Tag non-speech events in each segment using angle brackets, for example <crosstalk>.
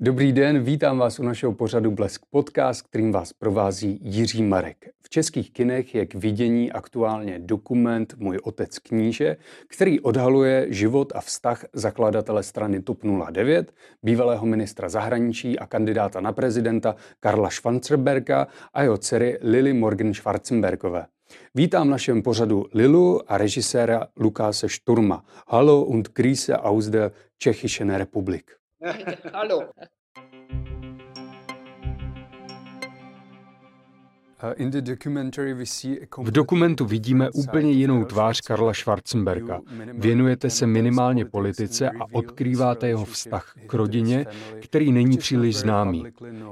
Dobrý den, vítám vás u našeho pořadu Blesk Podcast, kterým vás provází Jiří Marek. V českých kinech je k vidění aktuálně dokument Můj otec kníže, který odhaluje život a vztah zakladatele strany TOP 09, bývalého ministra zahraničí a kandidáta na prezidenta Karla Schwanzerberga a jeho dcery Lily Morgan Schwarzenbergové. Vítám v našem pořadu Lilu a režiséra Lukáse Šturma. Hallo und Krise aus der Tschechischen Republik. <laughs> Hallo. V dokumentu vidíme úplně jinou tvář Karla Schwarzenberga. Věnujete se minimálně politice a odkrýváte jeho vztah k rodině, který není příliš známý.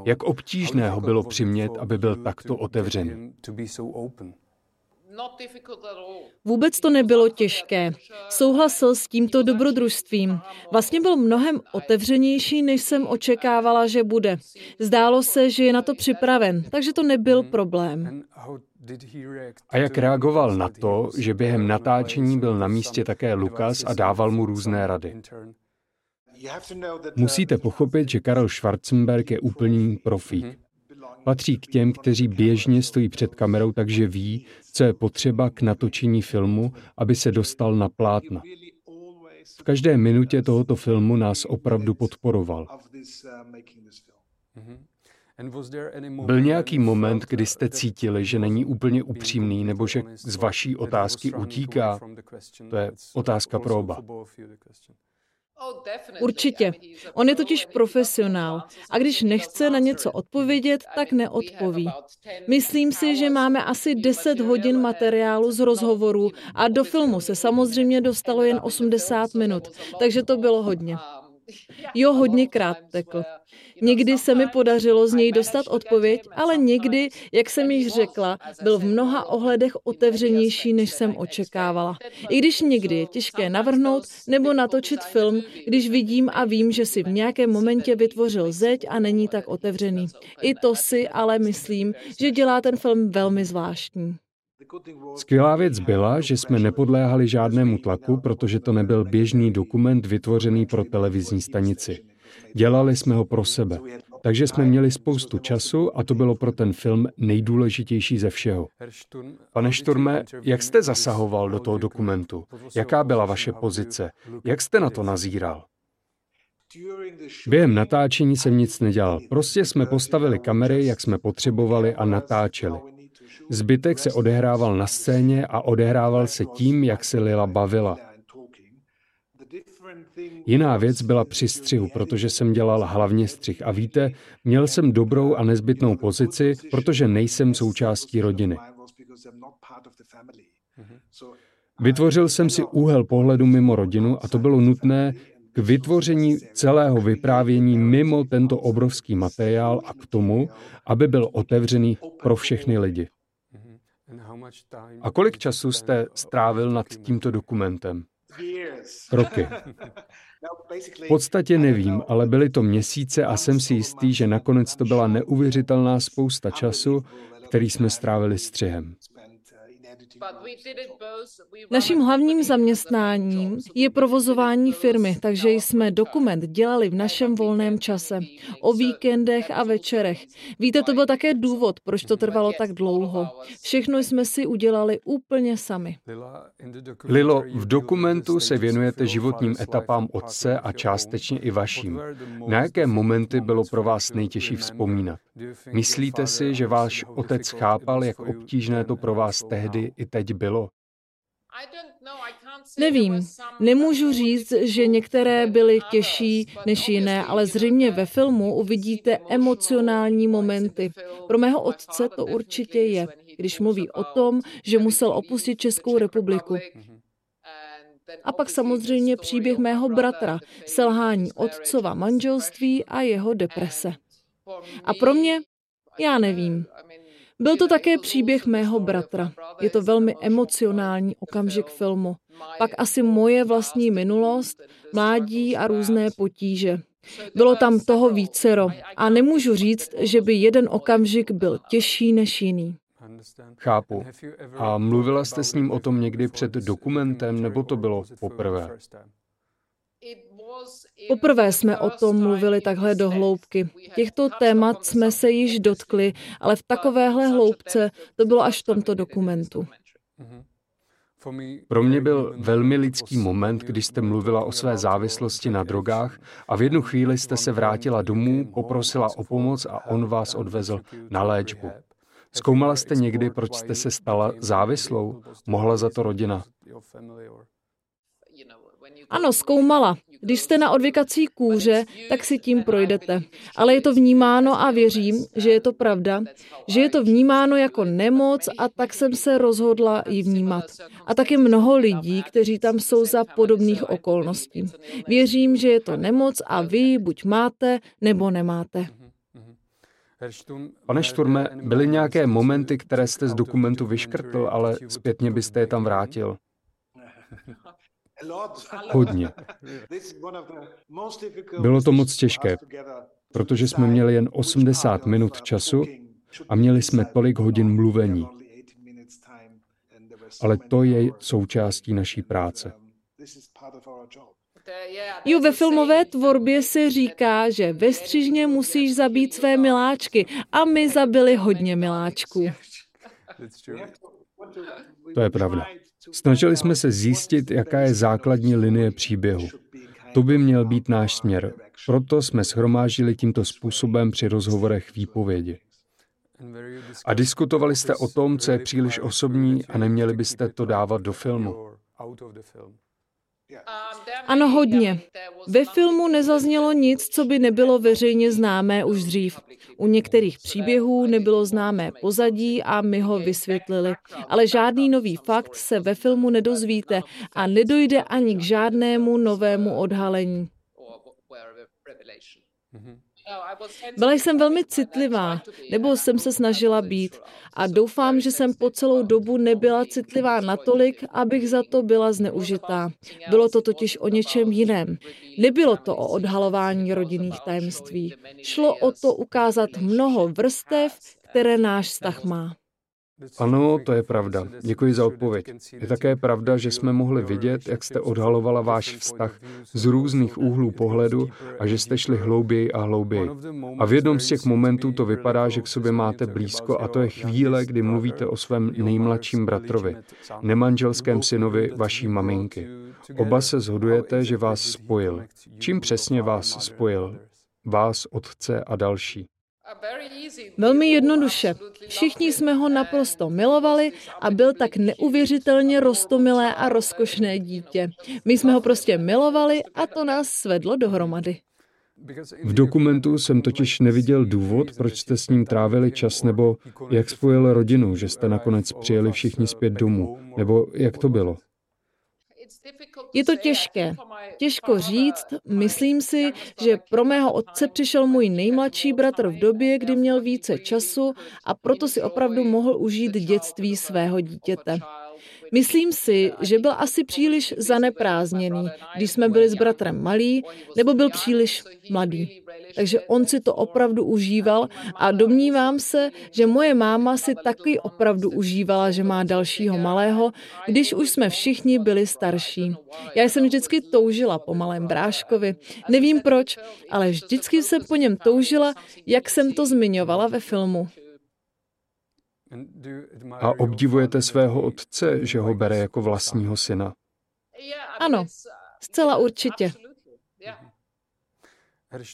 Jak obtížné ho bylo přimět, aby byl takto otevřený? Vůbec to nebylo těžké. Souhlasil s tímto dobrodružstvím. Vlastně byl mnohem otevřenější, než jsem očekávala, že bude. Zdálo se, že je na to připraven, takže to nebyl problém. A jak reagoval na to, že během natáčení byl na místě také Lukas a dával mu různé rady? Musíte pochopit, že Karel Schwarzenberg je úplný profík. Patří k těm, kteří běžně stojí před kamerou, takže ví, co je potřeba k natočení filmu, aby se dostal na plátna. V každé minutě tohoto filmu nás opravdu podporoval. Byl nějaký moment, kdy jste cítili, že není úplně upřímný, nebo že z vaší otázky utíká? To je otázka pro oba. Určitě. On je totiž profesionál a když nechce na něco odpovědět, tak neodpoví. Myslím si, že máme asi 10 hodin materiálu z rozhovoru a do filmu se samozřejmě dostalo jen 80 minut, takže to bylo hodně. Jo, hodněkrát tekl. Někdy se mi podařilo z něj dostat odpověď, ale někdy, jak jsem již řekla, byl v mnoha ohledech otevřenější, než jsem očekávala. I když někdy je těžké navrhnout nebo natočit film, když vidím a vím, že si v nějakém momentě vytvořil zeď a není tak otevřený. I to si ale myslím, že dělá ten film velmi zvláštní. Skvělá věc byla, že jsme nepodléhali žádnému tlaku, protože to nebyl běžný dokument vytvořený pro televizní stanici. Dělali jsme ho pro sebe. Takže jsme měli spoustu času a to bylo pro ten film nejdůležitější ze všeho. Pane Šturme, jak jste zasahoval do toho dokumentu? Jaká byla vaše pozice? Jak jste na to nazíral? Během natáčení jsem nic nedělal. Prostě jsme postavili kamery, jak jsme potřebovali a natáčeli. Zbytek se odehrával na scéně a odehrával se tím, jak se Lila bavila. Jiná věc byla při střihu, protože jsem dělal hlavně střih. A víte, měl jsem dobrou a nezbytnou pozici, protože nejsem součástí rodiny. Vytvořil jsem si úhel pohledu mimo rodinu a to bylo nutné k vytvoření celého vyprávění mimo tento obrovský materiál a k tomu, aby byl otevřený pro všechny lidi. A kolik času jste strávil nad tímto dokumentem? Roky. V podstatě nevím, ale byly to měsíce a jsem si jistý, že nakonec to byla neuvěřitelná spousta času, který jsme strávili střihem. Naším hlavním zaměstnáním je provozování firmy, takže jsme dokument dělali v našem volném čase, o víkendech a večerech. Víte, to byl také důvod, proč to trvalo tak dlouho. Všechno jsme si udělali úplně sami. Lilo, v dokumentu se věnujete životním etapám otce a částečně i vaším. Na jaké momenty bylo pro vás nejtěžší vzpomínat? Myslíte si, že váš otec chápal, jak obtížné to pro vás tehdy i teď bylo? Nevím. Nemůžu říct, že některé byly těžší než jiné, ale zřejmě ve filmu uvidíte emocionální momenty. Pro mého otce to určitě je, když mluví o tom, že musel opustit Českou republiku. A pak samozřejmě příběh mého bratra, selhání otcova manželství a jeho deprese. A pro mě, já nevím. Byl to také příběh mého bratra. Je to velmi emocionální okamžik filmu. Pak asi moje vlastní minulost, mládí a různé potíže. Bylo tam toho vícero a nemůžu říct, že by jeden okamžik byl těžší než jiný. Chápu. A mluvila jste s ním o tom někdy před dokumentem, nebo to bylo poprvé? Poprvé jsme o tom mluvili takhle do hloubky. Těchto témat jsme se již dotkli, ale v takovéhle hloubce to bylo až v tomto dokumentu. Pro mě byl velmi lidský moment, když jste mluvila o své závislosti na drogách a v jednu chvíli jste se vrátila domů, poprosila o pomoc a on vás odvezl na léčbu. Zkoumala jste někdy, proč jste se stala závislou? Mohla za to rodina? Ano, zkoumala. Když jste na odvykací kůře, tak si tím projdete. Ale je to vnímáno a věřím, že je to pravda, že je to vnímáno jako nemoc a tak jsem se rozhodla ji vnímat. A taky mnoho lidí, kteří tam jsou za podobných okolností. Věřím, že je to nemoc a vy ji buď máte, nebo nemáte. Pane Šturme, byly nějaké momenty, které jste z dokumentu vyškrtl, ale zpětně byste je tam vrátil? Hodně. Bylo to moc těžké, protože jsme měli jen 80 minut času a měli jsme tolik hodin mluvení. Ale to je součástí naší práce. Jo, ve filmové tvorbě se říká, že ve střižně musíš zabít své miláčky a my zabili hodně miláčků. To je pravda. Snažili jsme se zjistit, jaká je základní linie příběhu. To by měl být náš směr. Proto jsme schromážili tímto způsobem při rozhovorech výpovědi. A diskutovali jste o tom, co je příliš osobní a neměli byste to dávat do filmu. Ano, hodně. Ve filmu nezaznělo nic, co by nebylo veřejně známé už dřív. U některých příběhů nebylo známé pozadí a my ho vysvětlili. Ale žádný nový fakt se ve filmu nedozvíte a nedojde ani k žádnému novému odhalení. Byla jsem velmi citlivá, nebo jsem se snažila být. A doufám, že jsem po celou dobu nebyla citlivá natolik, abych za to byla zneužitá. Bylo to totiž o něčem jiném. Nebylo to o odhalování rodinných tajemství. Šlo o to ukázat mnoho vrstev, které náš vztah má. Ano, to je pravda. Děkuji za odpověď. Je také pravda, že jsme mohli vidět, jak jste odhalovala váš vztah z různých úhlů pohledu a že jste šli hlouběji a hlouběji. A v jednom z těch momentů to vypadá, že k sobě máte blízko a to je chvíle, kdy mluvíte o svém nejmladším bratrovi, nemanželském synovi vaší maminky. Oba se zhodujete, že vás spojil. Čím přesně vás spojil? Vás, otce a další. Velmi jednoduše. Všichni jsme ho naprosto milovali a byl tak neuvěřitelně rostomilé a rozkošné dítě. My jsme ho prostě milovali a to nás svedlo dohromady. V dokumentu jsem totiž neviděl důvod, proč jste s ním trávili čas, nebo jak spojil rodinu, že jste nakonec přijeli všichni zpět domů, nebo jak to bylo. Je to těžké. Těžko říct. Myslím si, že pro mého otce přišel můj nejmladší bratr v době, kdy měl více času a proto si opravdu mohl užít dětství svého dítěte. Myslím si, že byl asi příliš zaneprázdněný, když jsme byli s bratrem malí, nebo byl příliš mladý. Takže on si to opravdu užíval a domnívám se, že moje máma si taky opravdu užívala, že má dalšího malého, když už jsme všichni byli starší. Já jsem vždycky toužila po malém bráškovi. Nevím proč, ale vždycky jsem po něm toužila, jak jsem to zmiňovala ve filmu. A obdivujete svého otce, že ho bere jako vlastního syna? Ano, zcela určitě.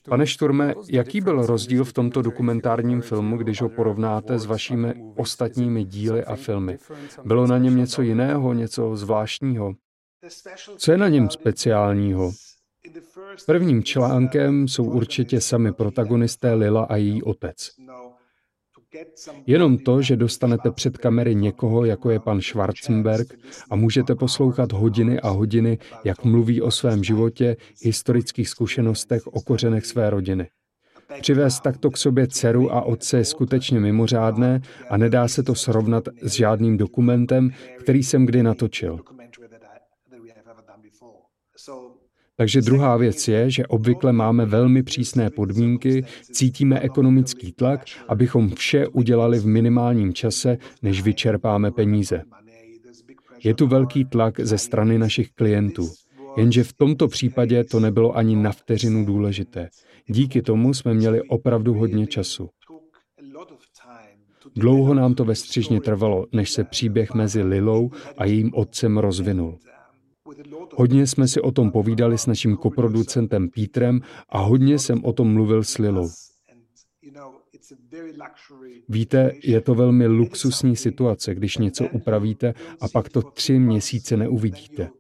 Pane Šturme, jaký byl rozdíl v tomto dokumentárním filmu, když ho porovnáte s vašimi ostatními díly a filmy? Bylo na něm něco jiného, něco zvláštního? Co je na něm speciálního? Prvním článkem jsou určitě sami protagonisté Lila a její otec. Jenom to, že dostanete před kamery někoho, jako je pan Schwarzenberg, a můžete poslouchat hodiny a hodiny, jak mluví o svém životě, historických zkušenostech, o kořenech své rodiny. Přivést takto k sobě dceru a otce je skutečně mimořádné a nedá se to srovnat s žádným dokumentem, který jsem kdy natočil. Takže druhá věc je, že obvykle máme velmi přísné podmínky, cítíme ekonomický tlak, abychom vše udělali v minimálním čase, než vyčerpáme peníze. Je tu velký tlak ze strany našich klientů. Jenže v tomto případě to nebylo ani na vteřinu důležité. Díky tomu jsme měli opravdu hodně času. Dlouho nám to ve střižně trvalo, než se příběh mezi Lilou a jejím otcem rozvinul. Hodně jsme si o tom povídali s naším koproducentem Pítrem a hodně jsem o tom mluvil s Lilou. Víte, je to velmi luxusní situace, když něco upravíte a pak to tři měsíce neuvidíte.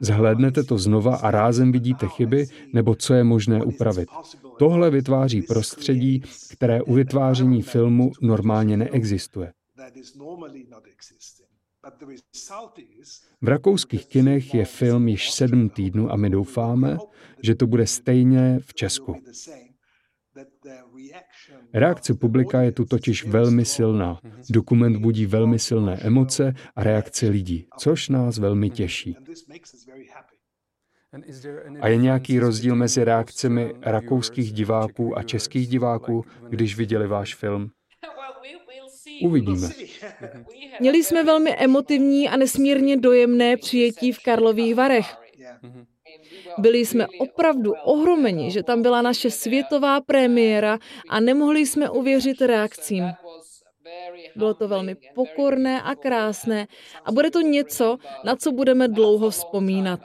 Zhlédnete to znova a rázem vidíte chyby nebo co je možné upravit. Tohle vytváří prostředí, které u vytváření filmu normálně neexistuje. V rakouských kinech je film již sedm týdnů a my doufáme, že to bude stejně v Česku. Reakce publika je tu totiž velmi silná. Dokument budí velmi silné emoce a reakce lidí, což nás velmi těší. A je nějaký rozdíl mezi reakcemi rakouských diváků a českých diváků, když viděli váš film? Uvidíme. Měli jsme velmi emotivní a nesmírně dojemné přijetí v Karlových Varech. Byli jsme opravdu ohromeni, že tam byla naše světová premiéra a nemohli jsme uvěřit reakcím. Bylo to velmi pokorné a krásné a bude to něco, na co budeme dlouho vzpomínat.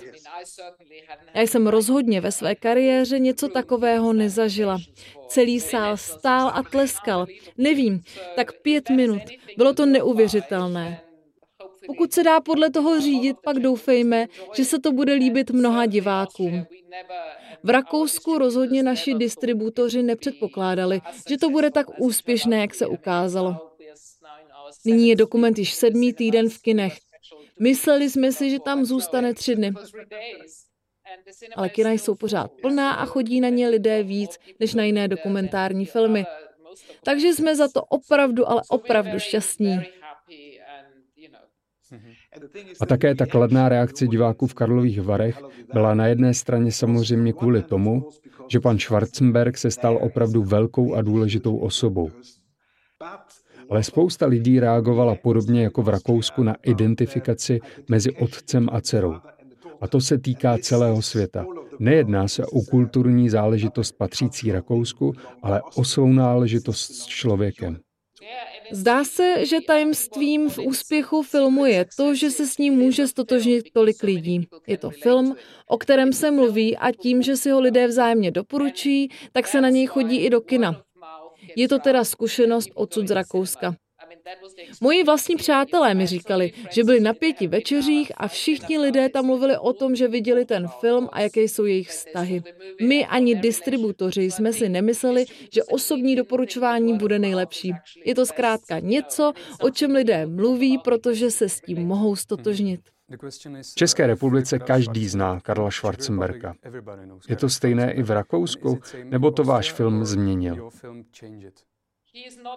Já jsem rozhodně ve své kariéře něco takového nezažila. Celý sál stál a tleskal. Nevím, tak pět minut. Bylo to neuvěřitelné. Pokud se dá podle toho řídit, pak doufejme, že se to bude líbit mnoha divákům. V Rakousku rozhodně naši distributoři nepředpokládali, že to bude tak úspěšné, jak se ukázalo. Nyní je dokument již sedmý týden v kinech. Mysleli jsme si, že tam zůstane tři dny. Ale kina jsou pořád plná a chodí na ně lidé víc než na jiné dokumentární filmy. Takže jsme za to opravdu, ale opravdu šťastní. A také ta kladná reakce diváků v Karlových Varech byla na jedné straně samozřejmě kvůli tomu, že pan Schwarzenberg se stal opravdu velkou a důležitou osobou. Ale spousta lidí reagovala podobně jako v Rakousku na identifikaci mezi otcem a dcerou. A to se týká celého světa. Nejedná se o kulturní záležitost patřící Rakousku, ale o svou náležitost s člověkem. Zdá se, že tajemstvím v úspěchu filmu je to, že se s ním může stotožnit tolik lidí. Je to film, o kterém se mluví a tím, že si ho lidé vzájemně doporučí, tak se na něj chodí i do kina. Je to teda zkušenost odsud z Rakouska. Moji vlastní přátelé mi říkali, že byli na pěti večeřích a všichni lidé tam mluvili o tom, že viděli ten film a jaké jsou jejich vztahy. My ani distributoři jsme si nemysleli, že osobní doporučování bude nejlepší. Je to zkrátka něco, o čem lidé mluví, protože se s tím mohou stotožnit. V České republice každý zná Karla Schwarzenberga. Je to stejné i v Rakousku, nebo to váš film změnil?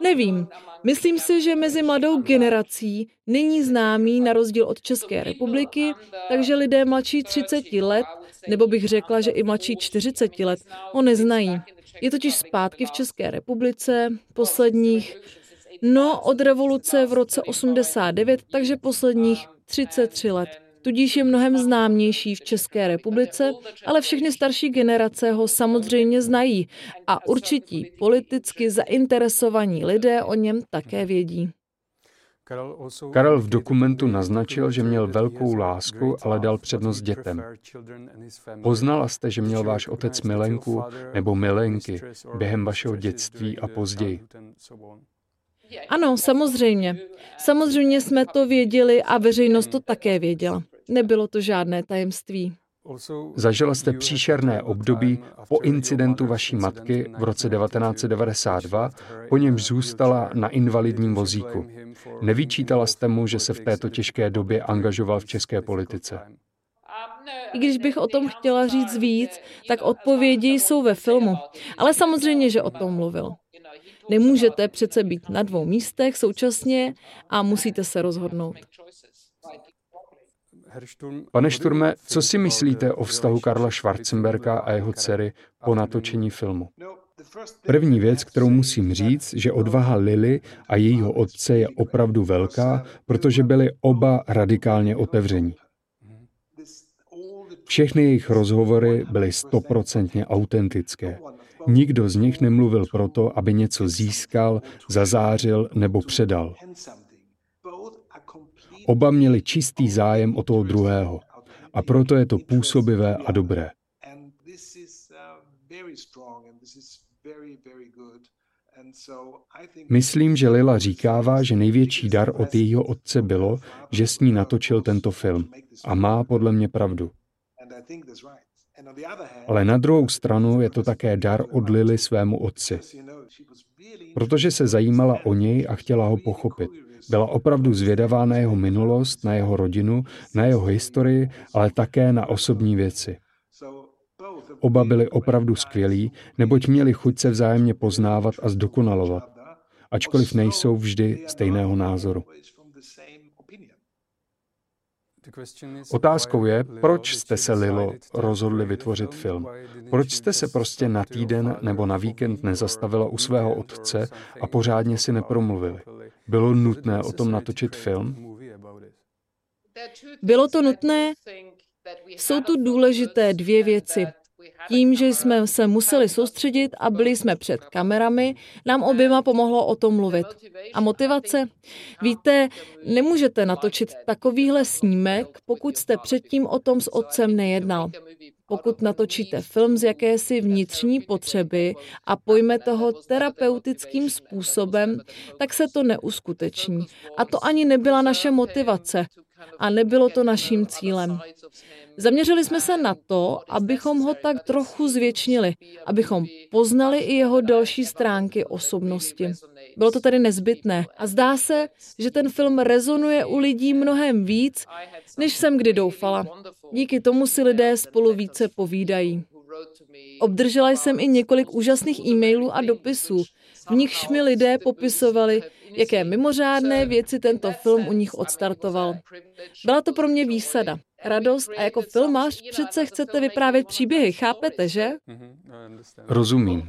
Nevím. Myslím si, že mezi mladou generací není známý na rozdíl od České republiky, takže lidé mladší 30 let, nebo bych řekla, že i mladší 40 let, ho neznají. Je totiž zpátky v České republice posledních, no od revoluce v roce 89, takže posledních 33 let tudíž je mnohem známější v České republice, ale všechny starší generace ho samozřejmě znají a určití politicky zainteresovaní lidé o něm také vědí. Karel v dokumentu naznačil, že měl velkou lásku, ale dal přednost dětem. Poznala jste, že měl váš otec milenku nebo milenky během vašeho dětství a později. Ano, samozřejmě. Samozřejmě jsme to věděli a veřejnost to také věděla. Nebylo to žádné tajemství. Zažila jste příšerné období po incidentu vaší matky v roce 1992, po němž zůstala na invalidním vozíku. Nevyčítala jste mu, že se v této těžké době angažoval v české politice? I když bych o tom chtěla říct víc, tak odpovědi jsou ve filmu. Ale samozřejmě, že o tom mluvil. Nemůžete přece být na dvou místech současně a musíte se rozhodnout. Pane Šturme, co si myslíte o vztahu Karla Schwarzenberga a jeho dcery po natočení filmu? První věc, kterou musím říct, že odvaha Lily a jejího otce je opravdu velká, protože byli oba radikálně otevření. Všechny jejich rozhovory byly stoprocentně autentické. Nikdo z nich nemluvil proto, aby něco získal, zazářil nebo předal. Oba měli čistý zájem o toho druhého a proto je to působivé a dobré. Myslím, že Lila říkává, že největší dar od jejího otce bylo, že s ní natočil tento film. A má podle mě pravdu. Ale na druhou stranu je to také dar od Lily svému otci. Protože se zajímala o něj a chtěla ho pochopit. Byla opravdu zvědavá na jeho minulost, na jeho rodinu, na jeho historii, ale také na osobní věci. Oba byli opravdu skvělí, neboť měli chuť se vzájemně poznávat a zdokonalovat, ačkoliv nejsou vždy stejného názoru. Otázkou je, proč jste se, Lilo, rozhodli vytvořit film? Proč jste se prostě na týden nebo na víkend nezastavila u svého otce a pořádně si nepromluvili? Bylo nutné o tom natočit film? Bylo to nutné. Jsou tu důležité dvě věci. Tím, že jsme se museli soustředit a byli jsme před kamerami, nám oběma pomohlo o tom mluvit. A motivace? Víte, nemůžete natočit takovýhle snímek, pokud jste předtím o tom s otcem nejednal. Pokud natočíte film z jakési vnitřní potřeby a pojmete ho terapeutickým způsobem, tak se to neuskuteční. A to ani nebyla naše motivace a nebylo to naším cílem. Zaměřili jsme se na to, abychom ho tak trochu zvětšnili, abychom poznali i jeho další stránky osobnosti. Bylo to tedy nezbytné a zdá se, že ten film rezonuje u lidí mnohem víc, než jsem kdy doufala. Díky tomu si lidé spolu více povídají. Obdržela jsem i několik úžasných e-mailů a dopisů, v nichž mi lidé popisovali, jaké mimořádné věci tento film u nich odstartoval. Byla to pro mě výsada, radost a jako filmář přece chcete vyprávět příběhy, chápete, že? Rozumím.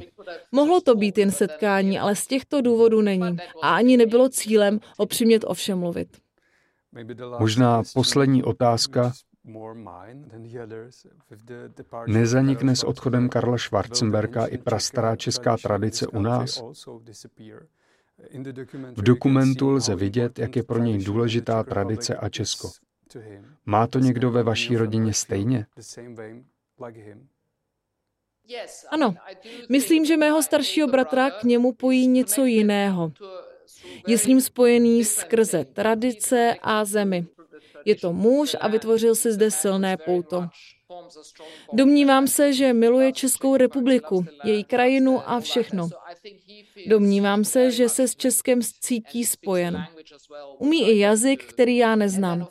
Mohlo to být jen setkání, ale z těchto důvodů není. A ani nebylo cílem opřimět o všem mluvit. Možná poslední otázka. Nezanikne s odchodem Karla Schwarzenberga i prastará česká tradice u nás? V dokumentu lze vidět, jak je pro něj důležitá tradice a Česko. Má to někdo ve vaší rodině stejně? Ano, myslím, že mého staršího bratra k němu pojí něco jiného. Je s ním spojený skrze tradice a zemi. Je to muž a vytvořil si zde silné pouto. Domnívám se, že miluje Českou republiku, její krajinu a všechno. Domnívám se, že se s Českem cítí spojen. Umí i jazyk, který já neznám.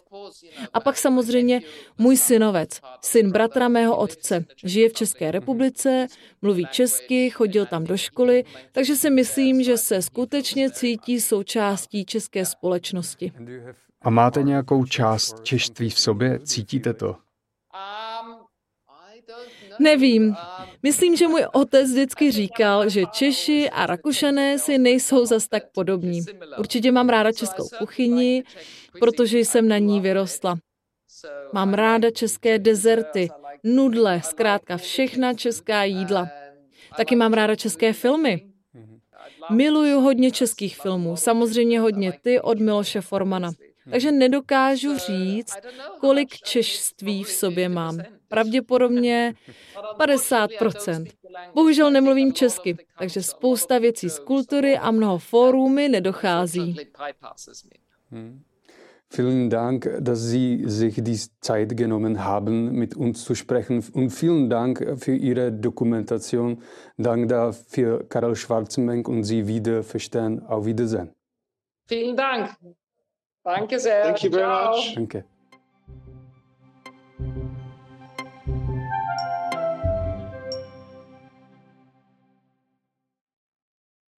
A pak samozřejmě můj synovec, syn bratra mého otce. Žije v České republice, mluví česky, chodil tam do školy, takže si myslím, že se skutečně cítí součástí české společnosti. A máte nějakou část češtví v sobě? Cítíte to? Nevím. Myslím, že můj otec vždycky říkal, že Češi a Rakušané si nejsou zas tak podobní. Určitě mám ráda českou kuchyni, protože jsem na ní vyrostla. Mám ráda české dezerty, nudle, zkrátka všechna česká jídla. Taky mám ráda české filmy. Miluju hodně českých filmů, samozřejmě hodně ty od Miloše Formana. Takže nedokážu říct, kolik češství v sobě mám. Pravděpodobně 50%. Bohužel nemluvím česky, takže spousta věcí z kultury a mnoho fórů mi nedochází. Hmm. Vielen Dank, dass Sie sich die Zeit genommen haben, mit uns zu sprechen. Und vielen Dank für Ihre Dokumentation. Dank dafür, Karel Schwarzenberg und Sie wieder verstehen. Auf Wiedersehen. Vielen Dank. Danke sehr. Thank you very much. Danke.